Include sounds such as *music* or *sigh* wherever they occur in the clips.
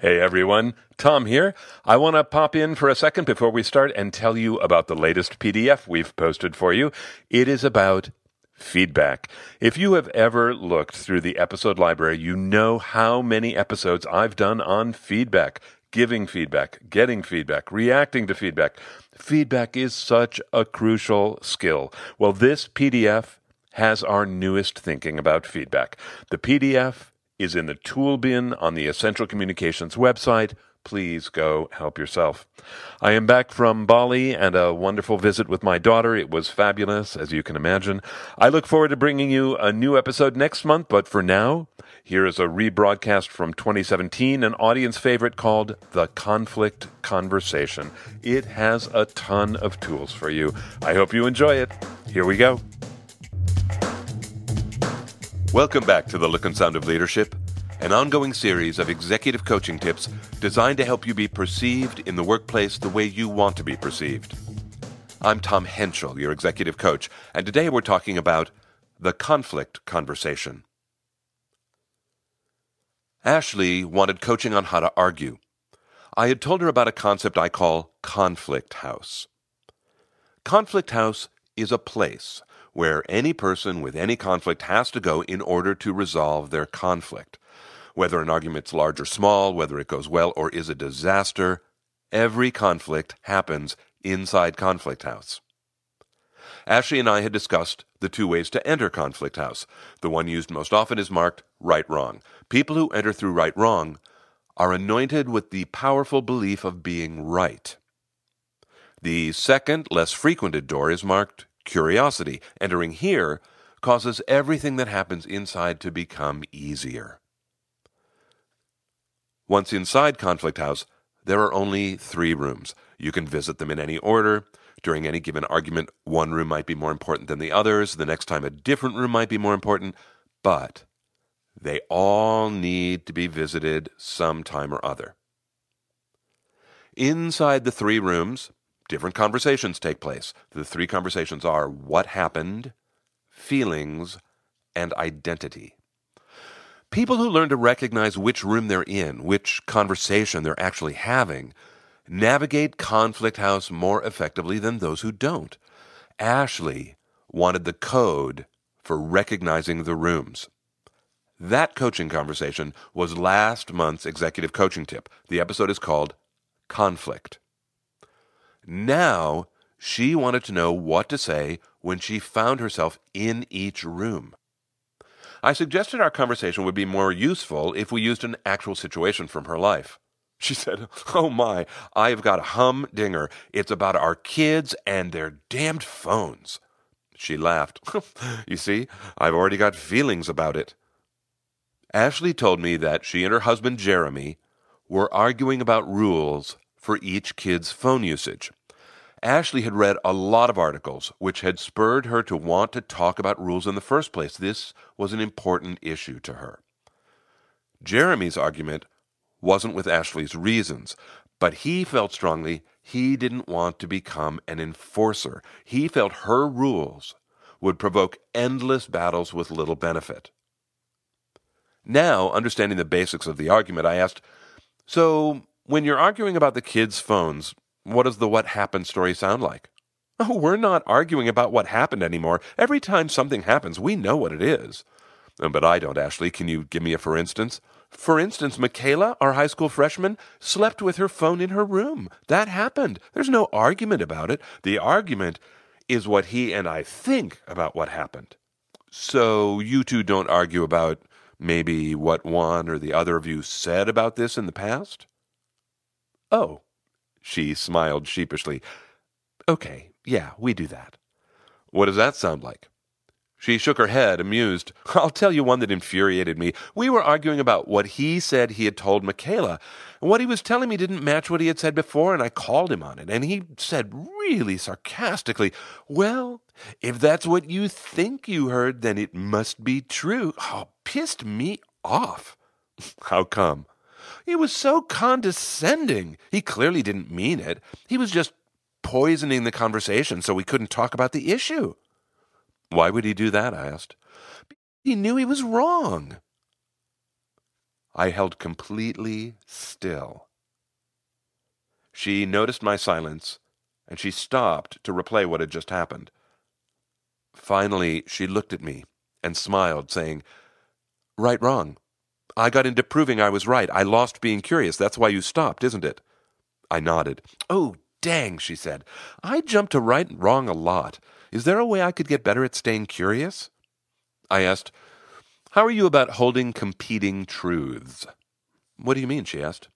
Hey everyone, Tom here. I want to pop in for a second before we start and tell you about the latest PDF we've posted for you. It is about feedback. If you have ever looked through the episode library, you know how many episodes I've done on feedback, giving feedback, getting feedback, reacting to feedback. Feedback is such a crucial skill. Well, this PDF has our newest thinking about feedback. The PDF is in the tool bin on the Essential Communications website. Please go help yourself. I am back from Bali and a wonderful visit with my daughter. It was fabulous, as you can imagine. I look forward to bringing you a new episode next month, but for now, here is a rebroadcast from 2017, an audience favorite called The Conflict Conversation. It has a ton of tools for you. I hope you enjoy it. Here we go. Welcome back to The Look and Sound of Leadership, an ongoing series of executive coaching tips designed to help you be perceived in the workplace the way you want to be perceived. I'm Tom Henschel, your executive coach, and today we're talking about the conflict conversation. Ashley wanted coaching on how to argue. I had told her about a concept I call Conflict House. Conflict House is a place where any person with any conflict has to go in order to resolve their conflict. Whether an argument's large or small, whether it goes well or is a disaster, every conflict happens inside Conflict House. Ashley and I had discussed the two ways to enter Conflict House. The one used most often is marked right wrong. People who enter through right wrong are anointed with the powerful belief of being right. The second, less frequented door is marked curiosity. Entering here causes everything that happens inside to become easier. Once inside Conflict House, there are only three rooms. You can visit them in any order. During any given argument, one room might be more important than the others. The next time, a different room might be more important. But they all need to be visited sometime or other. Inside the three rooms, different conversations take place. The three conversations are what happened, feelings, and identity. People who learn to recognize which room they're in, which conversation they're actually having, navigate Conflict House more effectively than those who don't. Ashley wanted the code for recognizing the rooms. That coaching conversation was last month's executive coaching tip. The episode is called Conflict. Now she wanted to know what to say when she found herself in each room. I suggested our conversation would be more useful if we used an actual situation from her life. She said, Oh my, I've got a humdinger. It's about our kids and their damned phones. She laughed. *laughs* you see, I've already got feelings about it. Ashley told me that she and her husband Jeremy were arguing about rules for each kid's phone usage. Ashley had read a lot of articles which had spurred her to want to talk about rules in the first place. This was an important issue to her. Jeremy's argument wasn't with Ashley's reasons, but he felt strongly he didn't want to become an enforcer. He felt her rules would provoke endless battles with little benefit. Now, understanding the basics of the argument, I asked, So, when you're arguing about the kids' phones, what does the what happened story sound like? Oh, we're not arguing about what happened anymore. Every time something happens, we know what it is. Uh, but I don't, Ashley. Can you give me a for instance? For instance, Michaela, our high school freshman, slept with her phone in her room. That happened. There's no argument about it. The argument is what he and I think about what happened. So you two don't argue about maybe what one or the other of you said about this in the past? Oh, she smiled sheepishly. Okay, yeah, we do that. What does that sound like? She shook her head, amused. *laughs* I'll tell you one that infuriated me. We were arguing about what he said he had told Michaela. What he was telling me didn't match what he had said before, and I called him on it. And he said really sarcastically, Well, if that's what you think you heard, then it must be true. Oh, pissed me off. *laughs* How come? He was so condescending. He clearly didn't mean it. He was just poisoning the conversation so we couldn't talk about the issue. Why would he do that? I asked. He knew he was wrong. I held completely still. She noticed my silence, and she stopped to replay what had just happened. Finally, she looked at me and smiled, saying, Right, wrong. I got into proving I was right. I lost being curious. That's why you stopped, isn't it? I nodded. Oh, dang, she said. I jump to right and wrong a lot. Is there a way I could get better at staying curious? I asked, How are you about holding competing truths? What do you mean? she asked.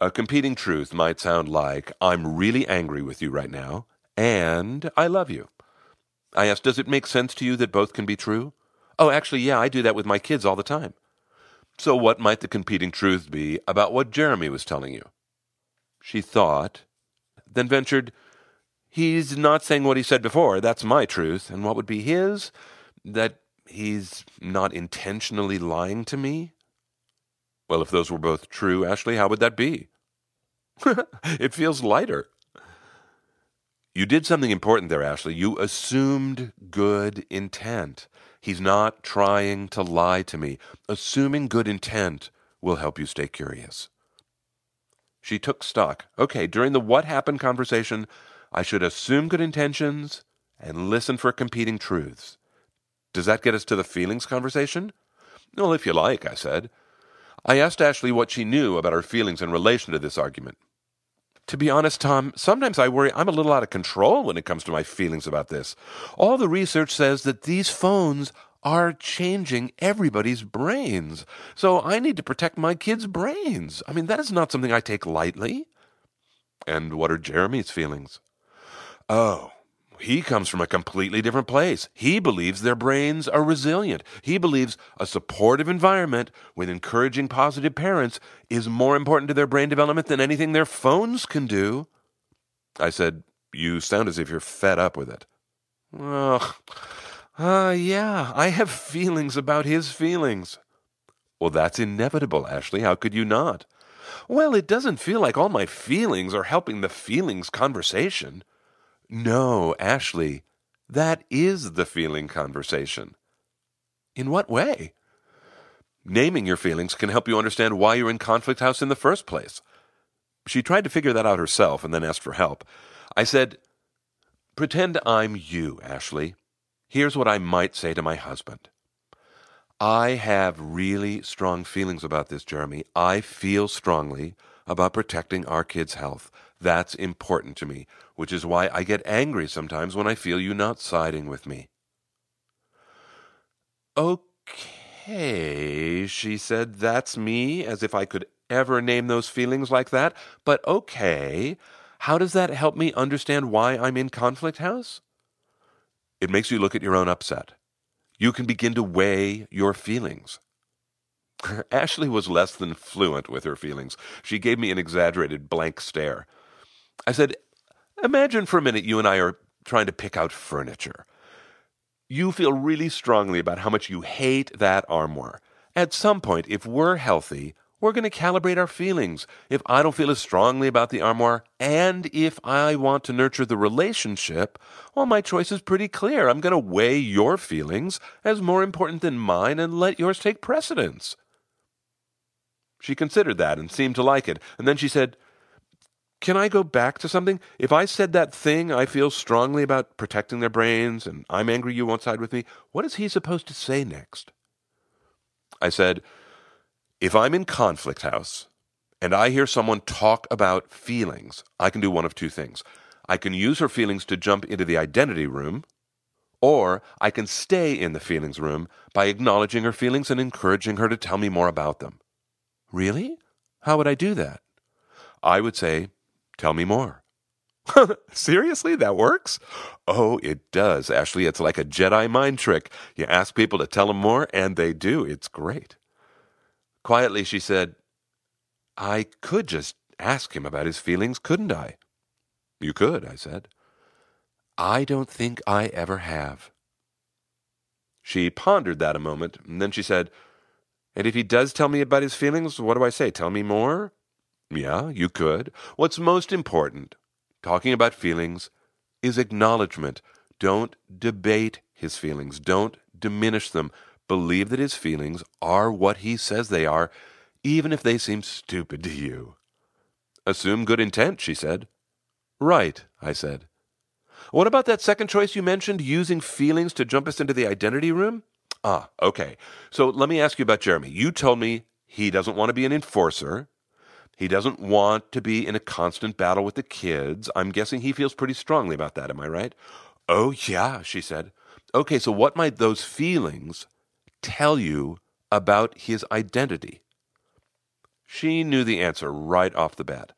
A competing truth might sound like, I'm really angry with you right now, and I love you. I asked, Does it make sense to you that both can be true? Oh, actually, yeah, I do that with my kids all the time. So, what might the competing truth be about what Jeremy was telling you? She thought, then ventured, He's not saying what he said before. That's my truth. And what would be his? That he's not intentionally lying to me? Well, if those were both true, Ashley, how would that be? *laughs* it feels lighter. You did something important there, Ashley. You assumed good intent. He's not trying to lie to me. Assuming good intent will help you stay curious. She took stock. Okay, during the what happened conversation, I should assume good intentions and listen for competing truths. Does that get us to the feelings conversation? Well, if you like, I said. I asked Ashley what she knew about her feelings in relation to this argument. To be honest, Tom, sometimes I worry I'm a little out of control when it comes to my feelings about this. All the research says that these phones are changing everybody's brains. So I need to protect my kids' brains. I mean, that is not something I take lightly. And what are Jeremy's feelings? Oh, he comes from a completely different place. He believes their brains are resilient. He believes a supportive environment with encouraging positive parents is more important to their brain development than anything their phones can do. I said, You sound as if you're fed up with it. Ugh. Uh, yeah, I have feelings about his feelings. Well, that's inevitable, Ashley. How could you not? Well, it doesn't feel like all my feelings are helping the feelings conversation. No, Ashley, that is the feeling conversation. In what way? Naming your feelings can help you understand why you're in Conflict House in the first place. She tried to figure that out herself and then asked for help. I said, Pretend I'm you, Ashley. Here's what I might say to my husband. I have really strong feelings about this, Jeremy. I feel strongly about protecting our kids' health. That's important to me, which is why I get angry sometimes when I feel you not siding with me. Okay, she said, that's me, as if I could ever name those feelings like that. But okay, how does that help me understand why I'm in Conflict House? It makes you look at your own upset. You can begin to weigh your feelings. *laughs* Ashley was less than fluent with her feelings. She gave me an exaggerated blank stare. I said, Imagine for a minute you and I are trying to pick out furniture. You feel really strongly about how much you hate that armoire. At some point, if we're healthy, we're going to calibrate our feelings. If I don't feel as strongly about the armoire, and if I want to nurture the relationship, well, my choice is pretty clear. I'm going to weigh your feelings as more important than mine and let yours take precedence. She considered that and seemed to like it, and then she said, can I go back to something? If I said that thing I feel strongly about protecting their brains and I'm angry you won't side with me, what is he supposed to say next? I said, if I'm in Conflict House and I hear someone talk about feelings, I can do one of two things. I can use her feelings to jump into the identity room, or I can stay in the feelings room by acknowledging her feelings and encouraging her to tell me more about them. Really? How would I do that? I would say, Tell me more. *laughs* Seriously, that works? Oh, it does. Ashley, it's like a Jedi mind trick. You ask people to tell them more, and they do. It's great. Quietly, she said, I could just ask him about his feelings, couldn't I? You could, I said. I don't think I ever have. She pondered that a moment, and then she said, And if he does tell me about his feelings, what do I say? Tell me more? Yeah, you could. What's most important, talking about feelings, is acknowledgement. Don't debate his feelings. Don't diminish them. Believe that his feelings are what he says they are, even if they seem stupid to you. Assume good intent, she said. Right, I said. What about that second choice you mentioned, using feelings to jump us into the identity room? Ah, okay. So let me ask you about Jeremy. You told me he doesn't want to be an enforcer. He doesn't want to be in a constant battle with the kids. I'm guessing he feels pretty strongly about that. Am I right? Oh, yeah, she said. Okay, so what might those feelings tell you about his identity? She knew the answer right off the bat.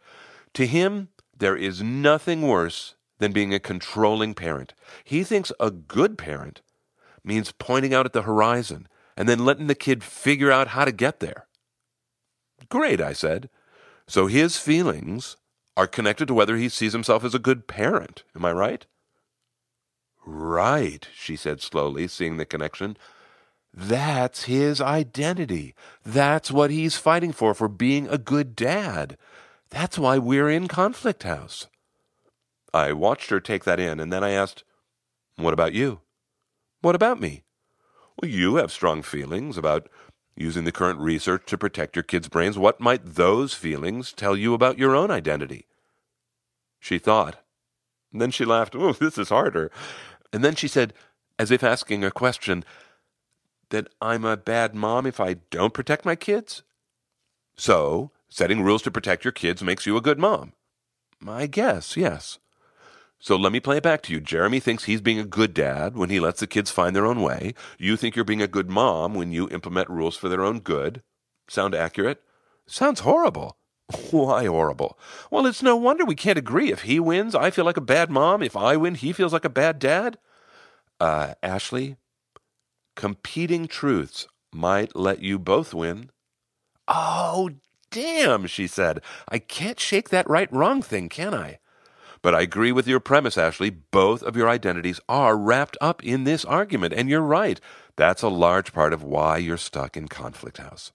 To him, there is nothing worse than being a controlling parent. He thinks a good parent means pointing out at the horizon and then letting the kid figure out how to get there. Great, I said. So his feelings are connected to whether he sees himself as a good parent. Am I right? Right, she said slowly, seeing the connection. That's his identity. That's what he's fighting for, for being a good dad. That's why we're in Conflict House. I watched her take that in, and then I asked, What about you? What about me? Well, you have strong feelings about using the current research to protect your kids' brains. What might those feelings tell you about your own identity? She thought. And then she laughed. Oh, this is harder. And then she said, as if asking a question, that I'm a bad mom if I don't protect my kids? So, setting rules to protect your kids makes you a good mom. I guess, yes. So let me play it back to you. Jeremy thinks he's being a good dad when he lets the kids find their own way. You think you're being a good mom when you implement rules for their own good. Sound accurate? Sounds horrible. *laughs* Why horrible? Well, it's no wonder we can't agree. If he wins, I feel like a bad mom. If I win, he feels like a bad dad. Uh, Ashley, competing truths might let you both win. Oh, damn, she said. I can't shake that right wrong thing, can I? But I agree with your premise, Ashley. Both of your identities are wrapped up in this argument, and you're right. That's a large part of why you're stuck in Conflict House.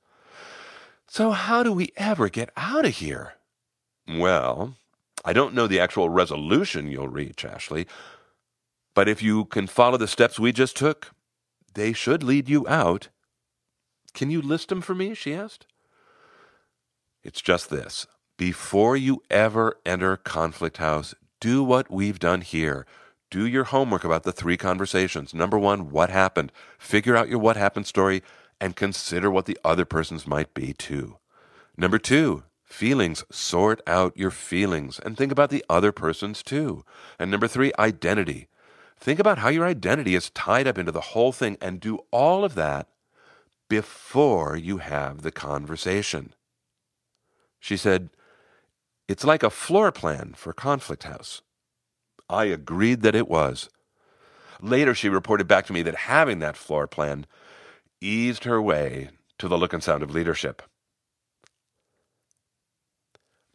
So, how do we ever get out of here? Well, I don't know the actual resolution you'll reach, Ashley, but if you can follow the steps we just took, they should lead you out. Can you list them for me? she asked. It's just this. Before you ever enter Conflict House, do what we've done here. Do your homework about the three conversations. Number one, what happened? Figure out your what happened story and consider what the other person's might be too. Number two, feelings. Sort out your feelings and think about the other person's too. And number three, identity. Think about how your identity is tied up into the whole thing and do all of that before you have the conversation. She said, it's like a floor plan for Conflict House. I agreed that it was. Later, she reported back to me that having that floor plan eased her way to the look and sound of leadership.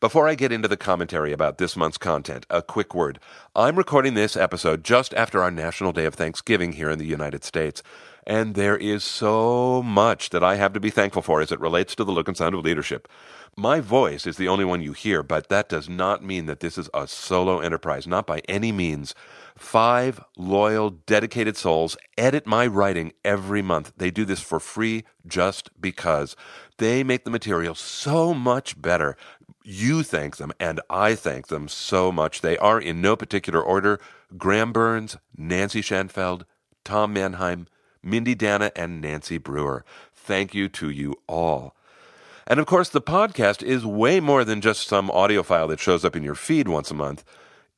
Before I get into the commentary about this month's content, a quick word. I'm recording this episode just after our National Day of Thanksgiving here in the United States, and there is so much that I have to be thankful for as it relates to the look and sound of leadership. My voice is the only one you hear, but that does not mean that this is a solo enterprise, not by any means. Five loyal, dedicated souls edit my writing every month. They do this for free just because. They make the material so much better. You thank them, and I thank them so much. They are in no particular order Graham Burns, Nancy Schanfeld, Tom Mannheim, Mindy Dana, and Nancy Brewer. Thank you to you all. And of course, the podcast is way more than just some audio file that shows up in your feed once a month.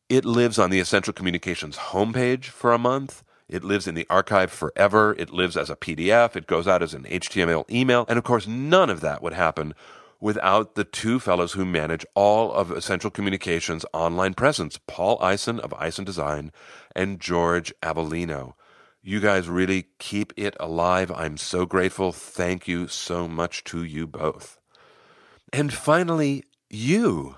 It lives on the Essential Communications homepage for a month. It lives in the archive forever. It lives as a PDF. It goes out as an HTML email. And of course, none of that would happen without the two fellows who manage all of Essential Communications' online presence Paul Eisen of Eisen Design and George Avellino. You guys really keep it alive. I'm so grateful. Thank you so much to you both. And finally, you,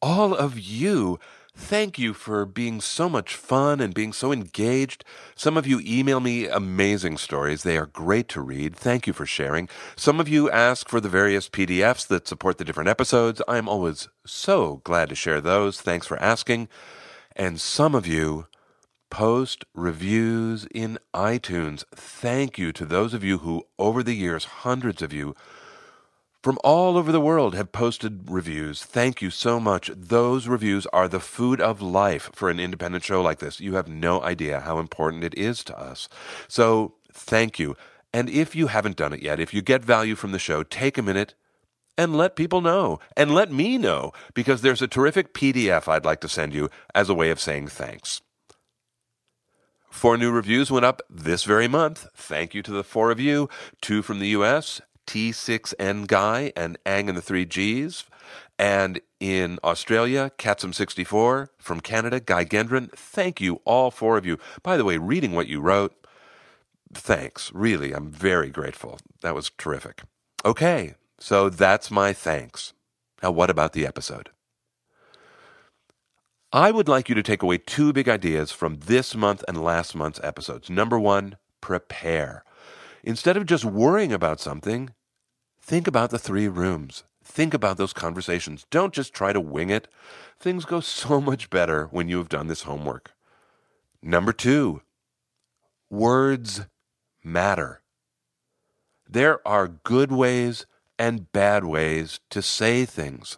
all of you, thank you for being so much fun and being so engaged. Some of you email me amazing stories. They are great to read. Thank you for sharing. Some of you ask for the various PDFs that support the different episodes. I'm always so glad to share those. Thanks for asking. And some of you post reviews in iTunes. Thank you to those of you who, over the years, hundreds of you, from all over the world have posted reviews. Thank you so much. Those reviews are the food of life for an independent show like this. You have no idea how important it is to us. So, thank you. And if you haven't done it yet, if you get value from the show, take a minute and let people know and let me know because there's a terrific PDF I'd like to send you as a way of saying thanks. Four new reviews went up this very month. Thank you to the four of you. Two from the US, T6N Guy and Ang and the Three Gs. And in Australia, Katsum64. From Canada, Guy Gendron. Thank you, all four of you. By the way, reading what you wrote, thanks. Really, I'm very grateful. That was terrific. Okay, so that's my thanks. Now, what about the episode? I would like you to take away two big ideas from this month and last month's episodes. Number one, prepare. Instead of just worrying about something, think about the three rooms. Think about those conversations. Don't just try to wing it. Things go *laughs* so much better when you have done this homework. Number two, words matter. There are good ways and bad ways to say things.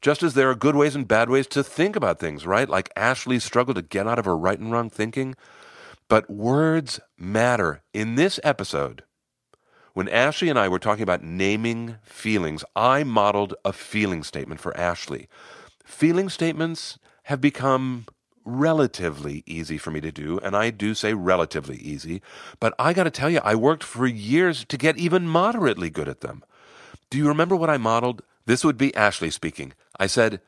Just as there are good ways and bad ways to think about things, right? Like Ashley's struggle to get out of her right and wrong thinking. But words matter. In this episode, when Ashley and I were talking about naming feelings, I modeled a feeling statement for Ashley. Feeling statements have become relatively easy for me to do, and I do say relatively easy, but I got to tell you, I worked for years to get even moderately good at them. Do you remember what I modeled? This would be Ashley speaking. I said,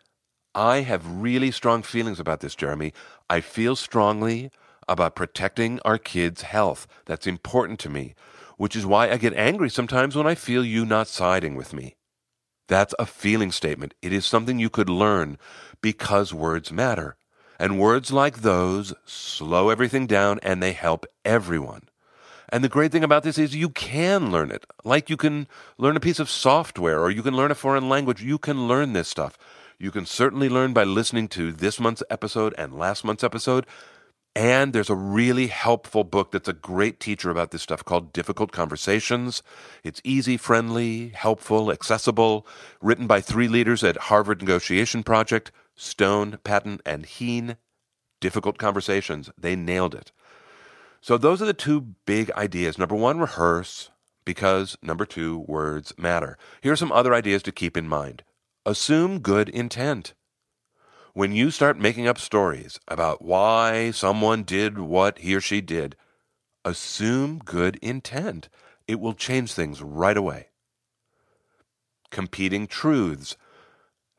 I have really strong feelings about this, Jeremy. I feel strongly about protecting our kids' health. That's important to me, which is why I get angry sometimes when I feel you not siding with me. That's a feeling statement. It is something you could learn because words matter. And words like those slow everything down and they help everyone. And the great thing about this is you can learn it. Like you can learn a piece of software or you can learn a foreign language. You can learn this stuff. You can certainly learn by listening to this month's episode and last month's episode. And there's a really helpful book that's a great teacher about this stuff called Difficult Conversations. It's easy, friendly, helpful, accessible, written by three leaders at Harvard Negotiation Project Stone, Patton, and Heen. Difficult Conversations. They nailed it. So those are the two big ideas. Number one, rehearse, because number two, words matter. Here are some other ideas to keep in mind. Assume good intent. When you start making up stories about why someone did what he or she did, assume good intent. It will change things right away. Competing truths.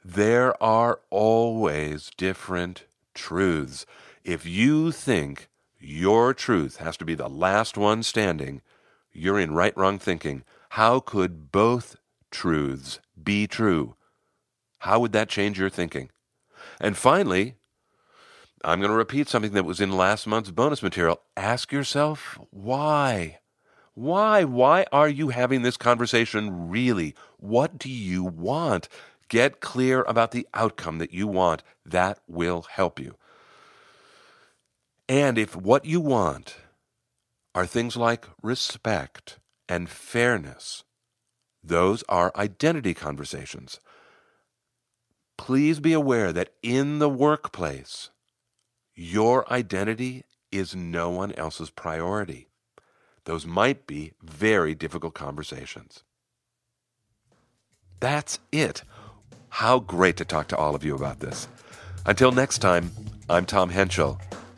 There are always different truths. If you think your truth has to be the last one standing, you're in right wrong thinking. How could both truths be true? How would that change your thinking? And finally, I'm going to repeat something that was in last month's bonus material. Ask yourself why. Why? Why are you having this conversation really? What do you want? Get clear about the outcome that you want. That will help you. And if what you want are things like respect and fairness, those are identity conversations. Please be aware that in the workplace, your identity is no one else's priority. Those might be very difficult conversations. That's it. How great to talk to all of you about this. Until next time, I'm Tom Henschel.